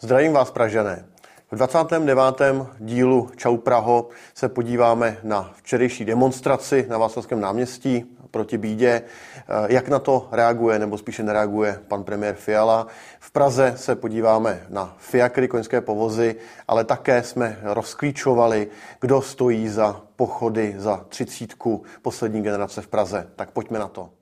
Zdravím vás, Pražané. V 29. dílu Čau Praho se podíváme na včerejší demonstraci na Václavském náměstí proti bídě, jak na to reaguje, nebo spíše nereaguje pan premiér Fiala. V Praze se podíváme na fiakry, koňské povozy, ale také jsme rozklíčovali, kdo stojí za pochody za třicítku poslední generace v Praze. Tak pojďme na to.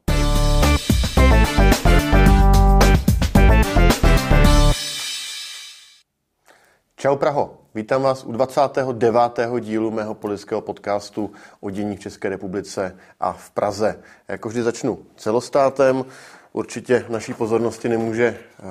Čau Praho, vítám vás u 29. dílu mého politického podcastu o dění v České republice a v Praze. Jako vždy začnu celostátem. Určitě naší pozornosti nemůže eh,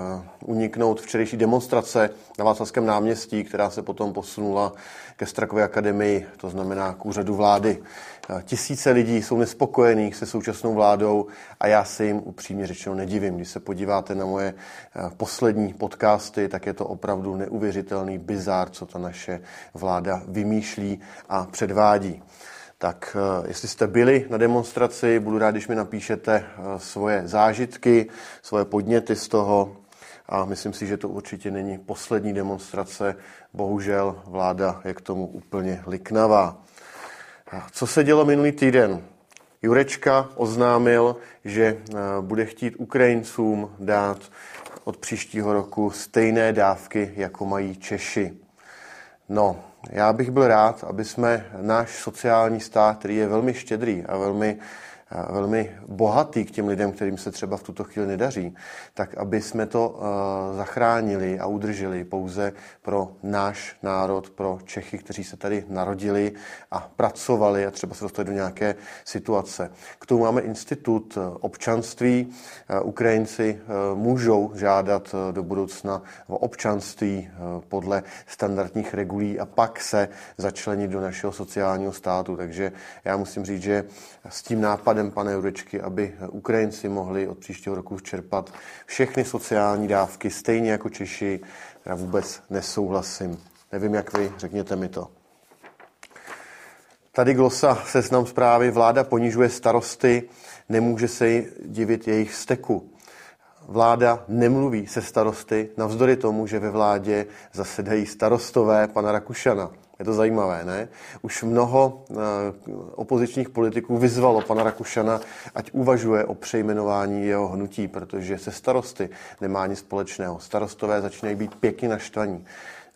uniknout včerejší demonstrace na Václavském náměstí, která se potom posunula ke Strakové akademii, to znamená k úřadu vlády. Eh, tisíce lidí jsou nespokojených se současnou vládou a já se jim upřímně řečeno nedivím. Když se podíváte na moje eh, poslední podcasty, tak je to opravdu neuvěřitelný bizár, co ta naše vláda vymýšlí a předvádí. Tak eh, jestli jste byli na demonstraci, budu rád, když mi napíšete svoje zážitky, svoje podněty z toho. A myslím si, že to určitě není poslední demonstrace. Bohužel vláda je k tomu úplně liknavá. Co se dělo minulý týden? Jurečka oznámil, že eh, bude chtít Ukrajincům dát od příštího roku stejné dávky, jako mají Češi. No, já bych byl rád, aby jsme náš sociální stát, který je velmi štědrý a velmi velmi bohatý k těm lidem, kterým se třeba v tuto chvíli nedaří, tak aby jsme to eh, zachránili a udrželi pouze pro náš národ, pro Čechy, kteří se tady narodili a pracovali a třeba se dostali do nějaké situace. K tomu máme institut eh, občanství. Eh, Ukrajinci můžou žádat do budoucna o občanství podle standardních regulí a pak se začlenit do našeho sociálního státu. Takže já musím říct, že s tím nápadem příkladem, pane Jurečky, aby Ukrajinci mohli od příštího roku čerpat všechny sociální dávky, stejně jako Češi. Já vůbec nesouhlasím. Nevím, jak vy, řekněte mi to. Tady glosa seznam zprávy. Vláda ponižuje starosty, nemůže se divit jejich steku. Vláda nemluví se starosty, navzdory tomu, že ve vládě zasedají starostové pana Rakušana. Je to zajímavé, ne? Už mnoho uh, opozičních politiků vyzvalo pana Rakušana, ať uvažuje o přejmenování jeho hnutí, protože se starosty nemá nic společného. Starostové začínají být pěkně naštvaní.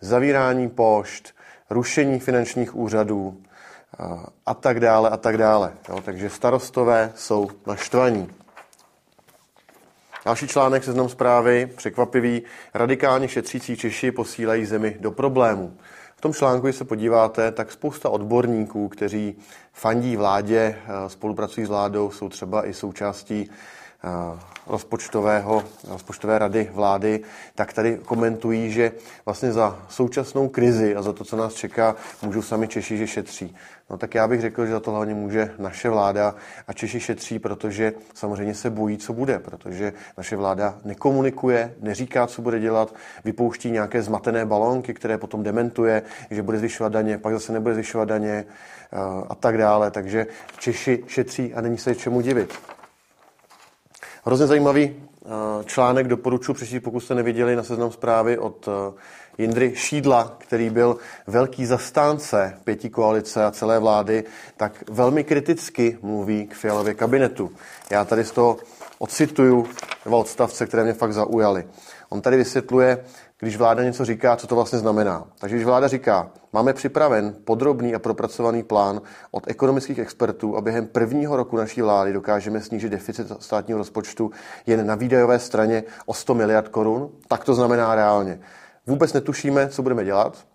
Zavírání pošt, rušení finančních úřadů uh, a tak dále a tak dále. Jo? Takže starostové jsou naštvaní. Další článek seznam zprávy, překvapivý, radikálně šetřící Češi posílají zemi do problémů. V tom článku, když se podíváte, tak spousta odborníků, kteří fandí vládě, eh, spolupracují s vládou, jsou třeba i součástí rozpočtového, rozpočtové rady vlády, tak tady komentují, že vlastně za současnou krizi a za to, co nás čeká, můžou sami Češi, že šetří. No tak já bych řekl, že za to hlavně může naše vláda a Češi šetří, protože samozřejmě se bojí, co bude, protože naše vláda nekomunikuje, neříká, co bude dělat, vypouští nějaké zmatené balónky, které potom dementuje, že bude zvyšovat daně, pak zase nebude zvyšovat daně eh, a tak dále. Takže Češi šetří a není se čemu divit. Hrozně zajímavý eh, článek doporučuji přečíst, pokud jste neviděli na seznam zprávy od eh, Jindry Šídla, který byl velký zastánce pětí koalice a celé vlády, tak velmi kriticky mluví k Fialově kabinetu. Já tady z toho ocituju dva odstavce, které mě fakt zaujaly. On tady vysvětluje, když vláda něco říká, co to vlastně znamená. Takže když vláda říká, máme připraven podrobný a propracovaný plán od ekonomických expertů a během prvního roku naší vlády dokážeme snížit deficit státního rozpočtu jen na výdajové straně o 100 miliard korun, tak to znamená reálně. Vůbec netušíme, co budeme dělat.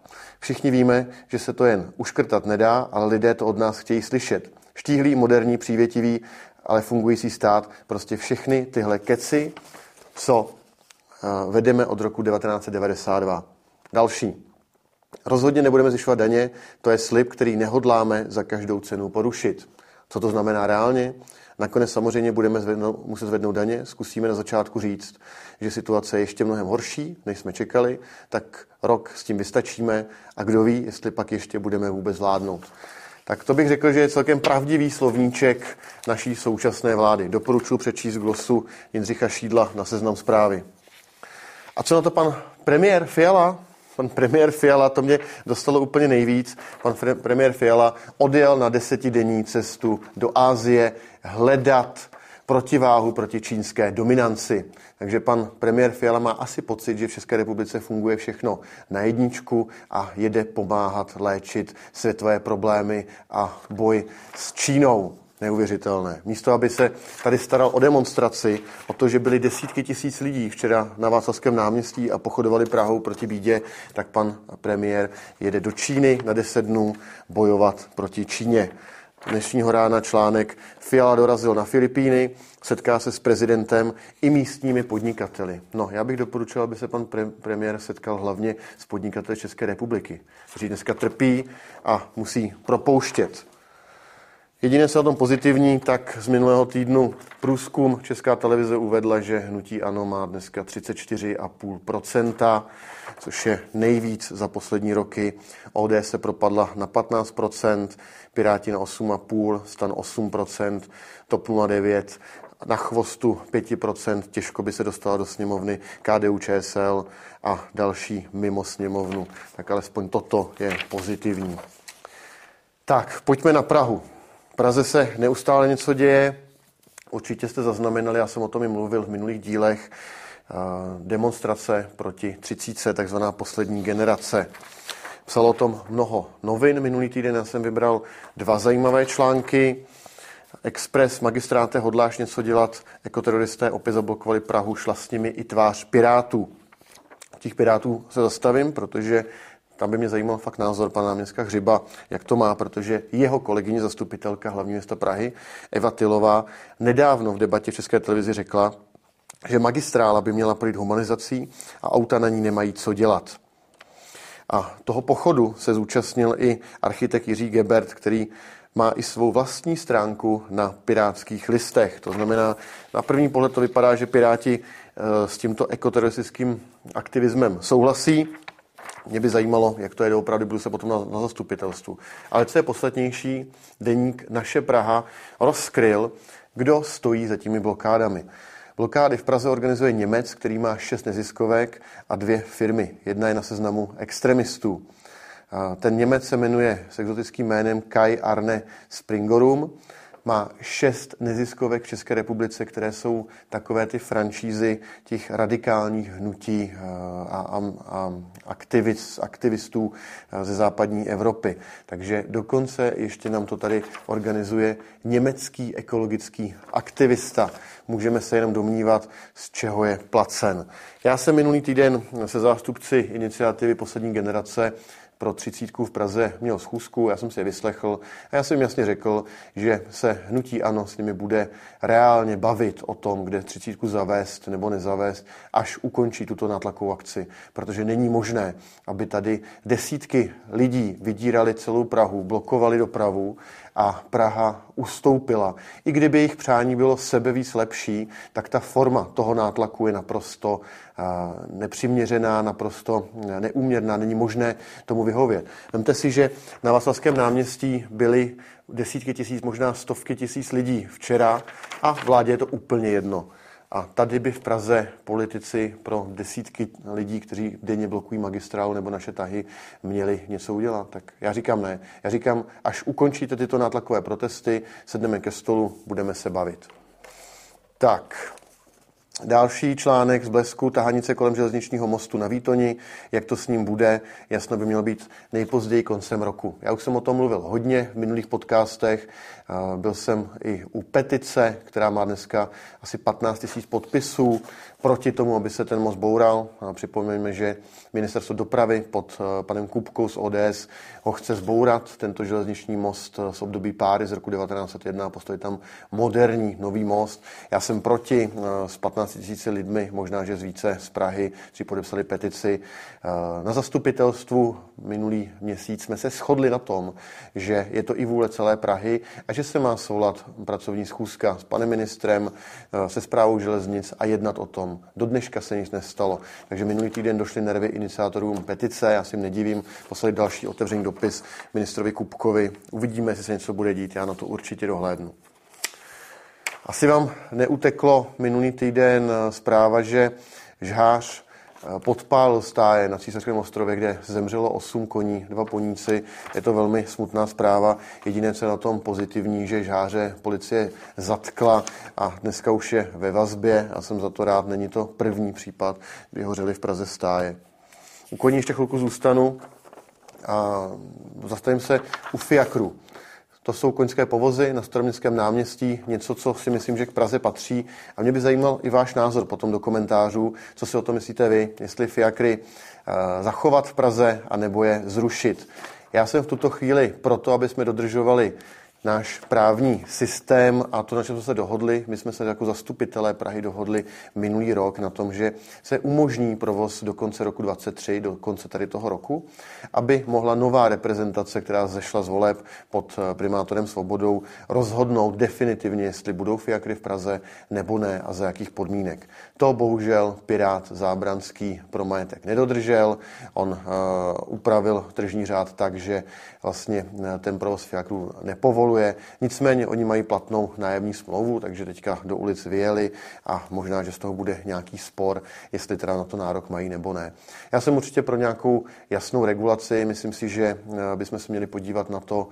Všichni víme, že se to jen uškrtat nedá, ale lidé to od nás chtějí slyšet. Štíhlý, moderní, přívětivý, ale fungující stát, prostě všechny tyhle keci, co vedeme od roku 1992. Další. Rozhodně nebudeme zvyšovat daně, to je slib, který nehodláme za každou cenu porušit. Co to znamená reálně? Nakonec samozřejmě budeme zvednout, muset zvednout daně. Zkusíme na začátku říct, že situace je ještě mnohem horší, než jsme čekali, tak rok s tím vystačíme a kdo ví, jestli pak ještě budeme vůbec vládnout. Tak to bych řekl, že je celkem pravdivý slovníček naší současné vlády. Doporučuji přečíst glosu Jindřicha Šídla na seznam zprávy. A co na to pan premiér Fiala? Pan premiér Fiala, to mě dostalo úplně nejvíc. Pan premiér Fiala odjel na desetidenní cestu do Ázie hledat protiváhu proti čínské dominanci. Takže pan premiér Fiala má asi pocit, že v České republice funguje všechno na jedničku a jede pomáhat léčit světové problémy a boj s Čínou. Neuvěřitelné. Místo, aby se tady staral o demonstraci, o to, že byly desítky tisíc lidí včera na Václavském náměstí a pochodovali Prahou proti bídě, tak pan premiér jede do Číny na deset dnů bojovat proti Číně dnešního rána článek Fiala dorazil na Filipíny, setká se s prezidentem i místními podnikateli. No, já bych doporučil, aby se pan pre- premiér setkal hlavně s podnikateli České republiky, kteří dneska trpí a musí propouštět. Jediné, co na tom pozitivní, tak z minulého týdnu průzkum Česká televize uvedla, že hnutí ANO má dneska 34,5%, což je nejvíc za poslední roky. ODS se propadla na 15%, Piráti na 8,5%, Stan 8%, TOP 09 na chvostu 5%, těžko by se dostala do sněmovny KDU ČSL a další mimo sněmovnu. Tak alespoň toto je pozitivní. Tak, pojďme na Prahu. V Praze se neustále něco děje. Určitě jste zaznamenali, já jsem o tom i mluvil v minulých dílech, demonstrace proti 30, takzvaná poslední generace. Psalo o tom mnoho novin. Minulý týden já jsem vybral dva zajímavé články. Express, magistráte, hodláš něco dělat? Ekoteroristé opět zablokovali Prahu, šla s nimi i tvář Pirátů. Těch Pirátů se zastavím, protože tam by mě zajímal fakt názor pana náměstka Hřiba, jak to má, protože jeho kolegyně zastupitelka hlavního města Prahy, Eva Tilová, nedávno v debatě v České televizi řekla, že magistrála by měla projít humanizací a auta na ní nemají co dělat. A toho pochodu se zúčastnil i architekt Jiří Gebert, který má i svou vlastní stránku na pirátských listech. To znamená, na první pohled to vypadá, že Piráti eh, s tímto ekoteroristickým aktivismem souhlasí. Mě by zajímalo, jak to je doopravdy, budu se potom na, na zastupitelstvu. Ale co je poslednější, deník Naše Praha rozkryl, kdo stojí za těmi blokádami. Blokády v Praze organizuje Němec, který má šest neziskovek a dvě firmy. Jedna je na seznamu extremistů. Ten Němec se jmenuje s exotickým jménem Kai Arne Springorum má šest neziskovek v České republice, které jsou takové ty franšízy těch radikálních hnutí eh, a, a, a aktivist, aktivistů eh, ze západní Evropy. Takže dokonce ještě nám to tady organizuje německý ekologický aktivista. Můžeme se jenom domnívat, z čeho je placen. Já jsem minulý týden se zástupci iniciativy Poslední generace pro třicítku v Praze měl schůzku, já jsem si je vyslechl a já jsem jasně řekl, že se hnutí ANO s nimi bude reálně bavit o tom, kde třicítku zavést nebo nezavést, až ukončí tuto nátlakovou akci. Protože není možné, aby tady desítky lidí vydírali celou Prahu, blokovali dopravu a Praha ustoupila. I kdyby jejich přání bylo sebevíc lepší, tak ta forma toho nátlaku je naprosto nepřiměřená, naprosto neúměrná. Není možné tomu vyhovět. Vemte si, že na Václavském náměstí byly desítky tisíc, možná stovky tisíc lidí včera a vládě je to úplně jedno. A tady by v Praze politici pro desítky lidí, kteří denně blokují magistrálu nebo naše tahy, měli něco udělat. Tak já říkám ne. Já říkám, až ukončíte tyto nátlakové protesty, sedneme ke stolu, budeme se bavit. Tak, Další článek z Blesku, tahanice kolem železničního mostu na Výtoni, jak to s ním bude, jasno by mělo být nejpozději koncem roku. Já už jsem o tom mluvil hodně v minulých podcastech, byl jsem i u petice, která má dneska asi 15 000 podpisů proti tomu, aby se ten most boural. Připomeňme, že ministerstvo dopravy pod eh, panem Kupkou z ODS ho chce zbourat, tento železniční most eh, z období páry z roku 1901 a postavit tam moderní nový most. Já jsem proti eh, s 15 tisíci lidmi, možná, že z více z Prahy, kteří podepsali petici. Na zastupitelstvu minulý měsíc jsme se shodli na tom, že je to i vůle celé Prahy a že se má soulat pracovní schůzka s panem ministrem, se zprávou železnic a jednat o tom. Do dneška se nic nestalo. Takže minulý týden došly nervy iniciátorům petice, já si nedivím, poslali další otevřený dopis ministrovi Kupkovi. Uvidíme, jestli se něco bude dít, já na to určitě dohlédnu. Asi vám neuteklo minulý týden zpráva, že žhář podpálil stáje na Císařském ostrově, kde zemřelo 8 koní, dva poníci. Je to velmi smutná zpráva. Jediné, co je na tom pozitivní, že žáře policie zatkla a dneska už je ve vazbě a jsem za to rád. Není to první případ, kdy hořeli v Praze stáje. U koní ještě chvilku zůstanu a zastavím se u fiakru. To jsou koňské povozy na Staroměstském náměstí, něco, co si myslím, že k Praze patří. A mě by zajímal i váš názor potom do komentářů, co si o to myslíte vy, jestli fiakry eh, zachovat v Praze, anebo je zrušit. Já jsem v tuto chvíli proto, aby jsme dodržovali náš právní systém a to, na čem jsme se dohodli, my jsme se jako zastupitelé Prahy dohodli minulý rok na tom, že se umožní provoz do konce roku 23, do konce tady toho roku, aby mohla nová reprezentace, která zešla z voleb pod eh, primátorem Svobodou, rozhodnout definitivně, jestli budou fiakry v Praze nebo ne a za jakých podmínek. To bohužel Pirát Zábranský pro majetek nedodržel. On uh, upravil tržní řád tak, že vlastně eh, ten provoz fiakrů nepovolil nepovoluje. Nicméně oni mají platnou nájemní smlouvu, takže teďka do ulic vyjeli a možná, že z toho bude nějaký spor, jestli teda na to nárok mají nebo ne. Já jsem určitě pro nějakou jasnou regulaci. Myslím si, že eh, bychom se měli podívat na to,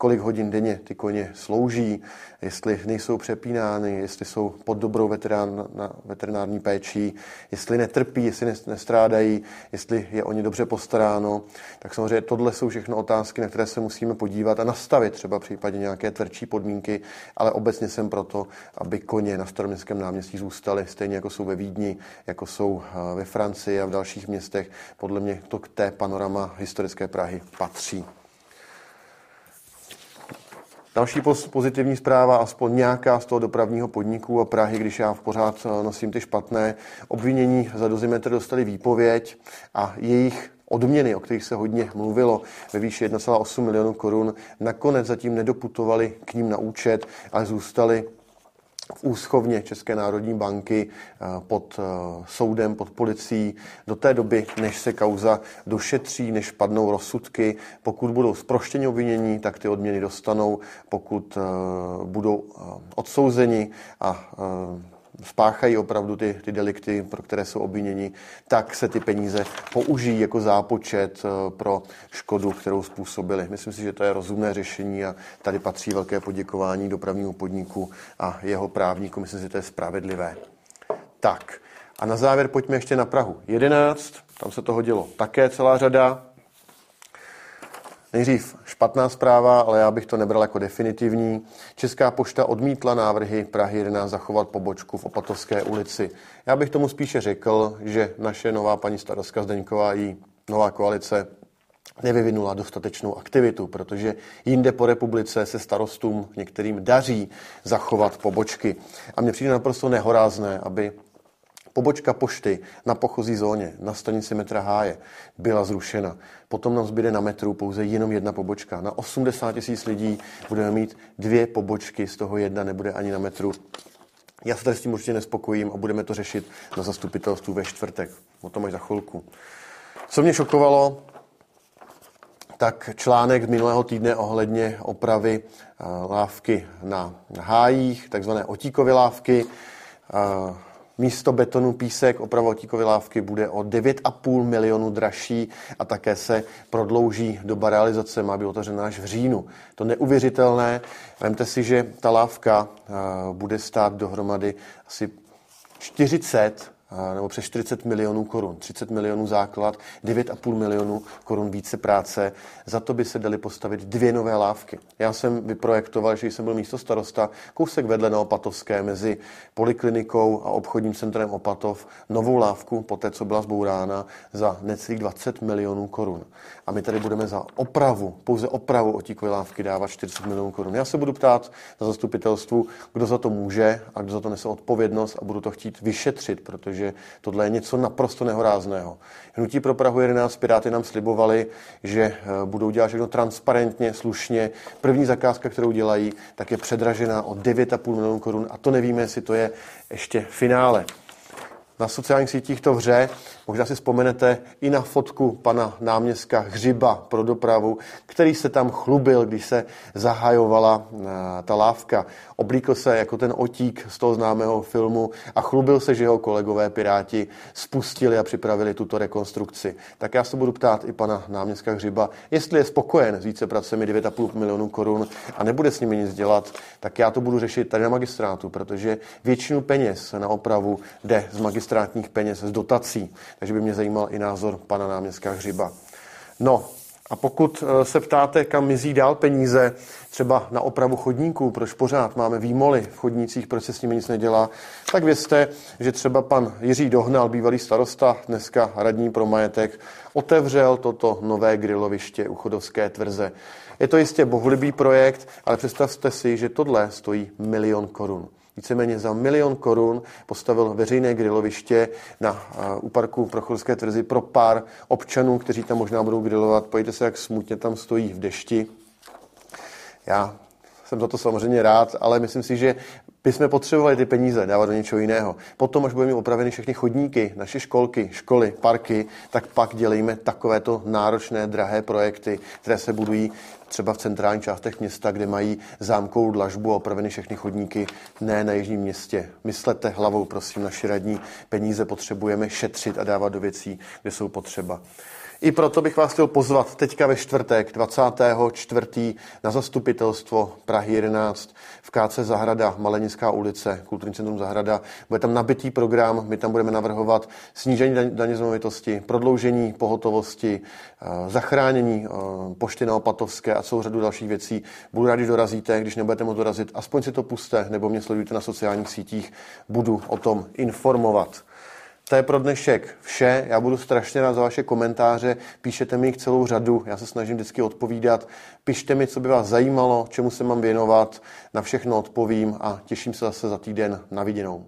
kolik hodin denně ty koně slouží, jestli nejsou přepínány, jestli jsou pod dobrou veterán, na veterinární péčí, jestli netrpí, jestli nestrádají, jestli je o ně dobře postaráno. Tak samozřejmě tohle jsou všechno otázky, na které se musíme podívat a nastavit třeba případně nějaké tvrdší podmínky, ale obecně jsem proto, aby koně na staroměstském náměstí zůstaly stejně jako jsou ve Vídni, jako jsou eh, ve Francii a v dalších městech. Podle mě to k té panorama historické Prahy patří. Další pozitivní zpráva, aspoň nějaká z toho dopravního podniku a Prahy, když já pořád eh, nosím ty špatné. Obvinění za dozimetr dostali výpověď a jejich odměny, o kterých se hodně mluvilo, ve výši 1,8 milionu korun, nakonec zatím nedoputovali k ním na účet, ale zůstali v úschovně České národní banky eh, pod eh, soudem, pod policií do té doby, než se kauza došetří, než padnou rozsudky. Pokud budou zproštěni obvinění, tak ty odměny dostanou. Pokud eh, budou odsouzeni a spáchají opravdu ty, ty delikty, pro které jsou obviněni, tak se ty peníze použijí jako zápočet eh, pro škodu, kterou způsobili. Myslím si, že to je rozumné řešení a tady patří velké poděkování dopravnímu podniku a jeho právníku. Myslím si, že to je spravedlivé. Tak a na závěr pojďme ještě na Prahu 11. Tam se toho dělo také celá řada. Nejdřív špatná zpráva, ale já bych to nebral jako definitivní. Česká pošta odmítla návrhy Prahy 11 zachovat pobočku v Opatovské ulici. Já bych tomu spíše řekl, že naše nová paní starostka Zdeňková i nová koalice nevyvinula dostatečnou aktivitu, protože jinde po republice se starostům některým daří zachovat pobočky. A mně přijde naprosto nehorázné, aby Pobočka pošty na pochozí zóně na stanici metra Háje byla zrušena. Potom nám zbyde na metru pouze jenom jedna pobočka. Na 80 tisíc lidí budeme mít dvě pobočky, z toho jedna nebude ani na metru. Já se tady s tím určitě nespokojím a budeme to řešit na zastupitelstvu ve čtvrtek. O tom až za chvilku. Co mě šokovalo, tak článek z minulého týdne ohledně opravy eh, lávky na hájích, takzvané otíkové lávky. Místo betonu písek oprava otíkové lávky bude o 9,5 milionu dražší a také se prodlouží doba realizace, má být otevřena až v říjnu. To neuvěřitelné. Vemte si, že ta lávka eh, bude stát dohromady asi 40 nebo přes 40 milionů korun, 30 milionů základ, 9,5 milionů korun více práce. Za to by se dali postavit dvě nové lávky. Já jsem vyprojektoval, že jsem byl místo starosta, kousek vedle na Opatovské mezi poliklinikou a obchodním centrem Opatov, novou lávku, po té, co byla zbourána, za necelých 20 milionů korun. A my tady budeme za opravu, pouze opravu otíkové lávky dávat 40 milionů korun. Já se budu ptát na zastupitelstvu, kdo za to může a kdo za to nese odpovědnost a budu to chtít vyšetřit, protože protože tohle je něco naprosto nehorázného. Hnutí pro Prahu 11 Piráty nám slibovali, že eh, budou dělat všechno transparentně, slušně. První zakázka, kterou dělají, tak je předražená o 9,5 milionů korun a to nevíme, jestli to je ještě finále. Na sociálních sítích to vře. Možná si vzpomenete i na fotku pana náměstka Hřiba pro dopravu, který se tam chlubil, když se zahajovala eh, ta lávka. Oblíkl se jako ten otík z toho známého filmu a chlubil se, že jeho kolegové Piráti spustili a připravili tuto rekonstrukci. Tak já se budu ptát i pana náměstka Hřiba, jestli je spokojen s více pracemi 9,5 milionů korun a nebude s nimi nic dělat, tak já to budu řešit tady na magistrátu, protože většinu peněz na opravu jde z magistrátních peněz, z dotací. Takže by mě zajímal i názor pana náměstka Hřiba. No, a pokud eh, se ptáte, kam mizí dál peníze, třeba na opravu chodníků, proč pořád máme výmoly v chodnících, proč se s nimi nic nedělá, tak vězte, že třeba pan Jiří Dohnal, bývalý starosta, dneska radní pro majetek, otevřel toto nové griloviště u Chodovské tvrze. Je to jistě bohulibý projekt, ale představte si, že tohle stojí milion korun. Víceméně za milion korun postavil veřejné griloviště na, u parku Prochorské tvrzi pro pár občanů, kteří tam možná budou grilovat. Pojďte se, jak smutně tam stojí v dešti. Já jsem za to samozřejmě rád, ale myslím si, že bychom potřebovali ty peníze dávat do něčeho jiného. Potom, až budeme opraveny všechny chodníky, naše školky, školy, parky, tak pak dělejme takovéto náročné, drahé projekty, které se budují třeba v centrálních částech města, kde mají zámkovou dlažbu a opraveny všechny chodníky, ne na jižním městě. Myslete hlavou, prosím, naši radní. Peníze potřebujeme šetřit a dávat do věcí, kde jsou potřeba. I proto bych vás chtěl pozvat teďka ve čtvrtek 24. na zastupitelstvo Prahy 11 v KC Zahrada, Malenická ulice, Kulturní centrum Zahrada. Bude tam nabitý program, my tam budeme navrhovat snížení daně z movitosti, prodloužení pohotovosti, eh, zachránění eh, pošty na Opatovské a celou řadu dalších věcí. Budu rád, když dorazíte, když nebudete moct dorazit, aspoň si to puste nebo mě sledujte na sociálních sítích, budu o tom informovat. To je pro dnešek vše. Já budu strašně rád za vaše komentáře. Píšete mi jich celou řadu. Já se snažím vždycky odpovídat. Pište mi, co by vás zajímalo, čemu se mám věnovat. Na všechno odpovím a těším se zase za týden na viděnou.